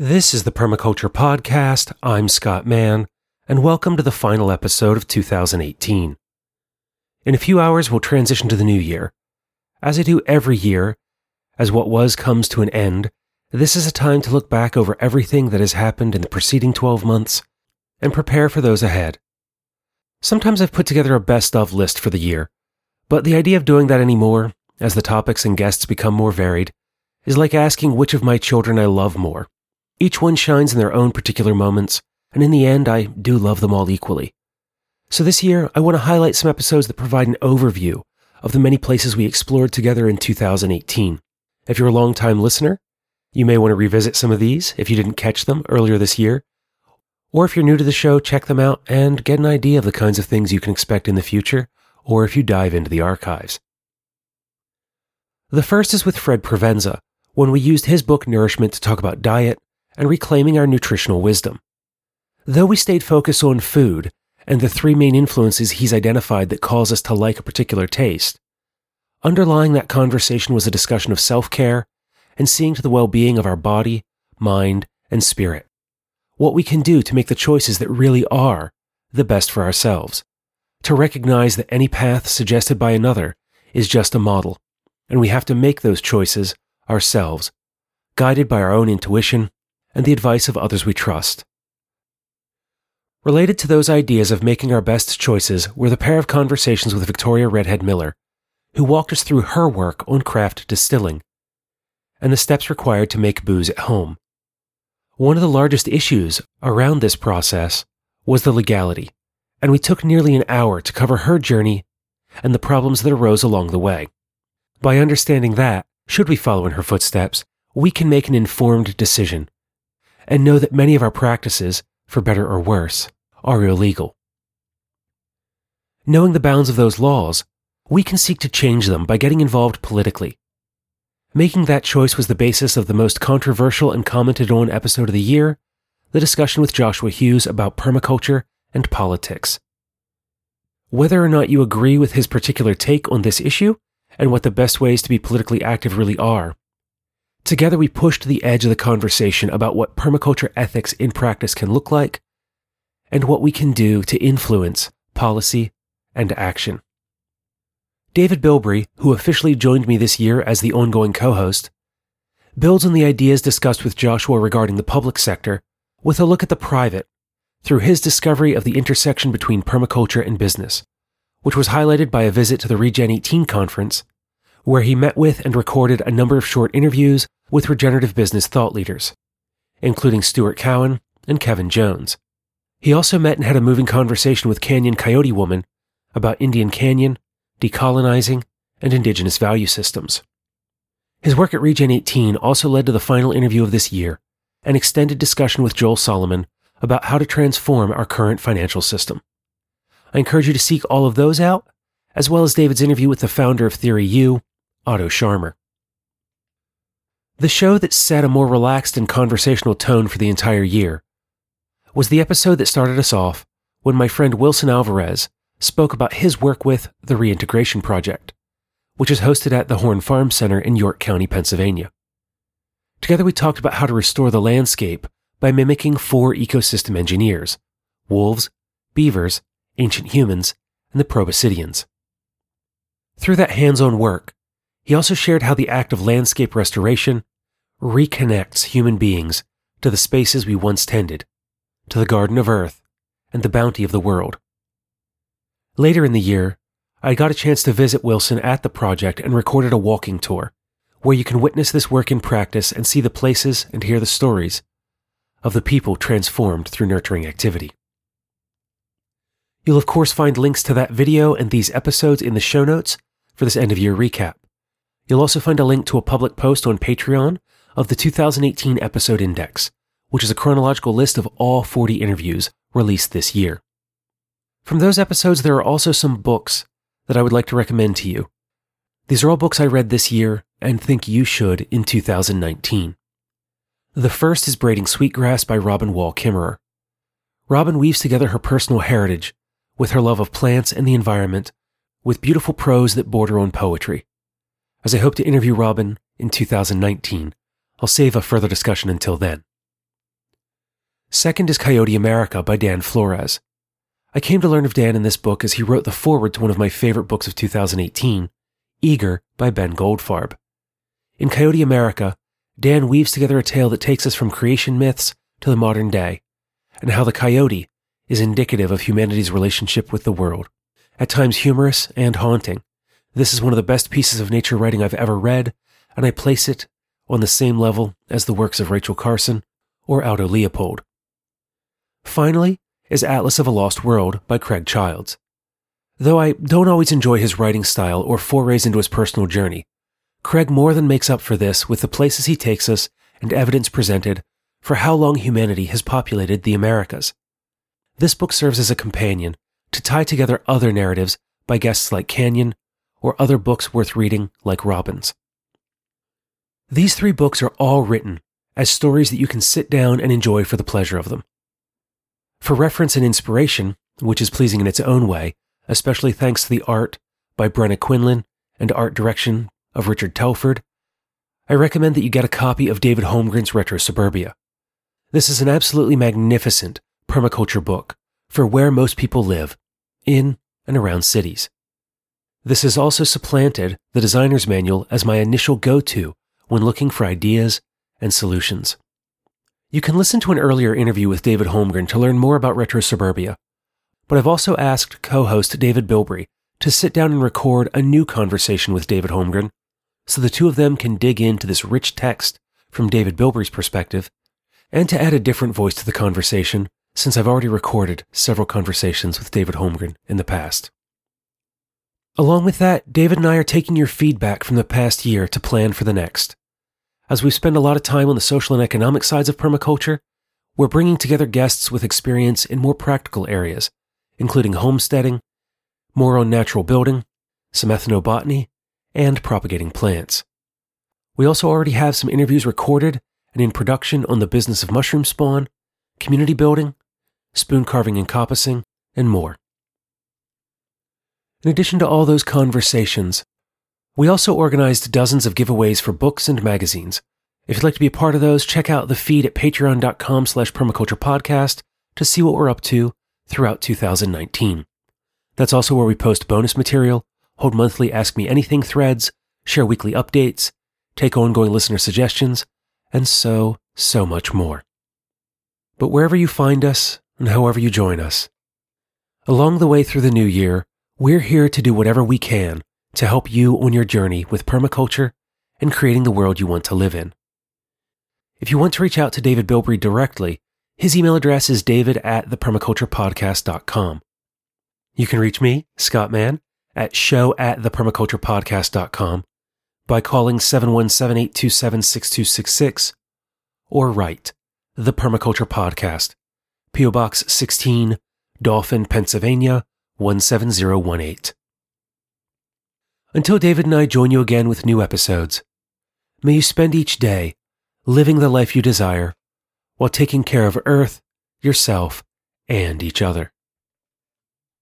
This is the Permaculture Podcast. I'm Scott Mann, and welcome to the final episode of 2018. In a few hours, we'll transition to the new year. As I do every year, as what was comes to an end, this is a time to look back over everything that has happened in the preceding 12 months and prepare for those ahead. Sometimes I've put together a best of list for the year, but the idea of doing that anymore, as the topics and guests become more varied, is like asking which of my children I love more. Each one shines in their own particular moments, and in the end, I do love them all equally. So this year, I want to highlight some episodes that provide an overview of the many places we explored together in 2018. If you're a long-time listener, you may want to revisit some of these if you didn't catch them earlier this year. Or if you're new to the show, check them out and get an idea of the kinds of things you can expect in the future, or if you dive into the archives. The first is with Fred Provenza, when we used his book Nourishment to talk about diet, and reclaiming our nutritional wisdom. Though we stayed focused on food and the three main influences he's identified that cause us to like a particular taste, underlying that conversation was a discussion of self care and seeing to the well being of our body, mind, and spirit. What we can do to make the choices that really are the best for ourselves. To recognize that any path suggested by another is just a model, and we have to make those choices ourselves, guided by our own intuition and the advice of others we trust. Related to those ideas of making our best choices were the pair of conversations with Victoria Redhed Miller, who walked us through her work on craft distilling and the steps required to make booze at home. One of the largest issues around this process was the legality, and we took nearly an hour to cover her journey and the problems that arose along the way. By understanding that, should we follow in her footsteps, we can make an informed decision and know that many of our practices, for better or worse, are illegal. Knowing the bounds of those laws, we can seek to change them by getting involved politically. Making that choice was the basis of the most controversial and commented on episode of the year, the discussion with Joshua Hughes about permaculture and politics. Whether or not you agree with his particular take on this issue and what the best ways to be politically active really are, Together, we pushed the edge of the conversation about what permaculture ethics in practice can look like and what we can do to influence policy and action. David Bilbrey, who officially joined me this year as the ongoing co host, builds on the ideas discussed with Joshua regarding the public sector with a look at the private through his discovery of the intersection between permaculture and business, which was highlighted by a visit to the Regen 18 conference, where he met with and recorded a number of short interviews with regenerative business thought leaders, including Stuart Cowan and Kevin Jones. He also met and had a moving conversation with Canyon Coyote Woman about Indian Canyon, decolonizing, and indigenous value systems. His work at Regen 18 also led to the final interview of this year, an extended discussion with Joel Solomon about how to transform our current financial system. I encourage you to seek all of those out, as well as David's interview with the founder of Theory U, Otto Scharmer. The show that set a more relaxed and conversational tone for the entire year was the episode that started us off when my friend Wilson Alvarez spoke about his work with the Reintegration Project, which is hosted at the Horn Farm Center in York County, Pennsylvania. Together, we talked about how to restore the landscape by mimicking four ecosystem engineers wolves, beavers, ancient humans, and the proboscideans. Through that hands on work, he also shared how the act of landscape restoration reconnects human beings to the spaces we once tended, to the garden of earth, and the bounty of the world. Later in the year, I got a chance to visit Wilson at the project and recorded a walking tour, where you can witness this work in practice and see the places and hear the stories of the people transformed through nurturing activity. You'll of course find links to that video and these episodes in the show notes for this end of year recap. You'll also find a link to a public post on Patreon of the 2018 episode index, which is a chronological list of all 40 interviews released this year. From those episodes, there are also some books that I would like to recommend to you. These are all books I read this year and think you should in 2019. The first is Braiding Sweetgrass by Robin Wall Kimmerer. Robin weaves together her personal heritage with her love of plants and the environment with beautiful prose that border on poetry. As I hope to interview Robin in 2019, I'll save a further discussion until then. Second is Coyote America by Dan Flores. I came to learn of Dan in this book as he wrote the foreword to one of my favorite books of 2018, Eager by Ben Goldfarb. In Coyote America, Dan weaves together a tale that takes us from creation myths to the modern day, and how the coyote is indicative of humanity's relationship with the world. At times humorous and haunting, this is one of the best pieces of nature writing I've ever read, and I place it on the same level as the works of Rachel Carson or Aldo Leopold. Finally is Atlas of a Lost World by Craig Childs. Though I don't always enjoy his writing style or forays into his personal journey, Craig more than makes up for this with the places he takes us and evidence presented for how long humanity has populated the Americas. This book serves as a companion to tie together other narratives by guests like Canyon or other books worth reading like Robin's. These three books are all written as stories that you can sit down and enjoy for the pleasure of them. For reference and inspiration, which is pleasing in its own way, especially thanks to the art by Brenna Quinlan and art direction of Richard Telford, I recommend that you get a copy of David Holmgren's Retro Suburbia. This is an absolutely magnificent permaculture book for where most people live, in and around cities. This has also supplanted the designer's manual as my initial go to when looking for ideas and solutions. You can listen to an earlier interview with David Holmgren to learn more about Retro Suburbia, but I've also asked co host David Bilbrey to sit down and record a new conversation with David Holmgren so the two of them can dig into this rich text from David Bilbrey's perspective and to add a different voice to the conversation since I've already recorded several conversations with David Holmgren in the past. Along with that, David and I are taking your feedback from the past year to plan for the next. As we spend a lot of time on the social and economic sides of permaculture, we're bringing together guests with experience in more practical areas, including homesteading, more on natural building, some ethnobotany, and propagating plants. We also already have some interviews recorded and in production on the business of mushroom spawn, community building, spoon carving and coppicing, and more. In addition to all those conversations, we also organized dozens of giveaways for books and magazines. If you'd like to be a part of those, check out the feed at patreon.com slash permaculturepodcast to see what we're up to throughout 2019. That's also where we post bonus material, hold monthly Ask Me Anything threads, share weekly updates, take ongoing listener suggestions, and so, so much more. But wherever you find us and however you join us, along the way through the new year, we're here to do whatever we can to help you on your journey with permaculture and creating the world you want to live in. If you want to reach out to David Bilbrey directly, his email address is david at thepermaculturepodcast.com. You can reach me, Scott Mann, at show at thepermaculturepodcast.com by calling 717-827-6266 or write The Permaculture Podcast, P.O. Box 16, Dauphin, Pennsylvania 17018. Until David and I join you again with new episodes, may you spend each day living the life you desire while taking care of Earth, yourself, and each other.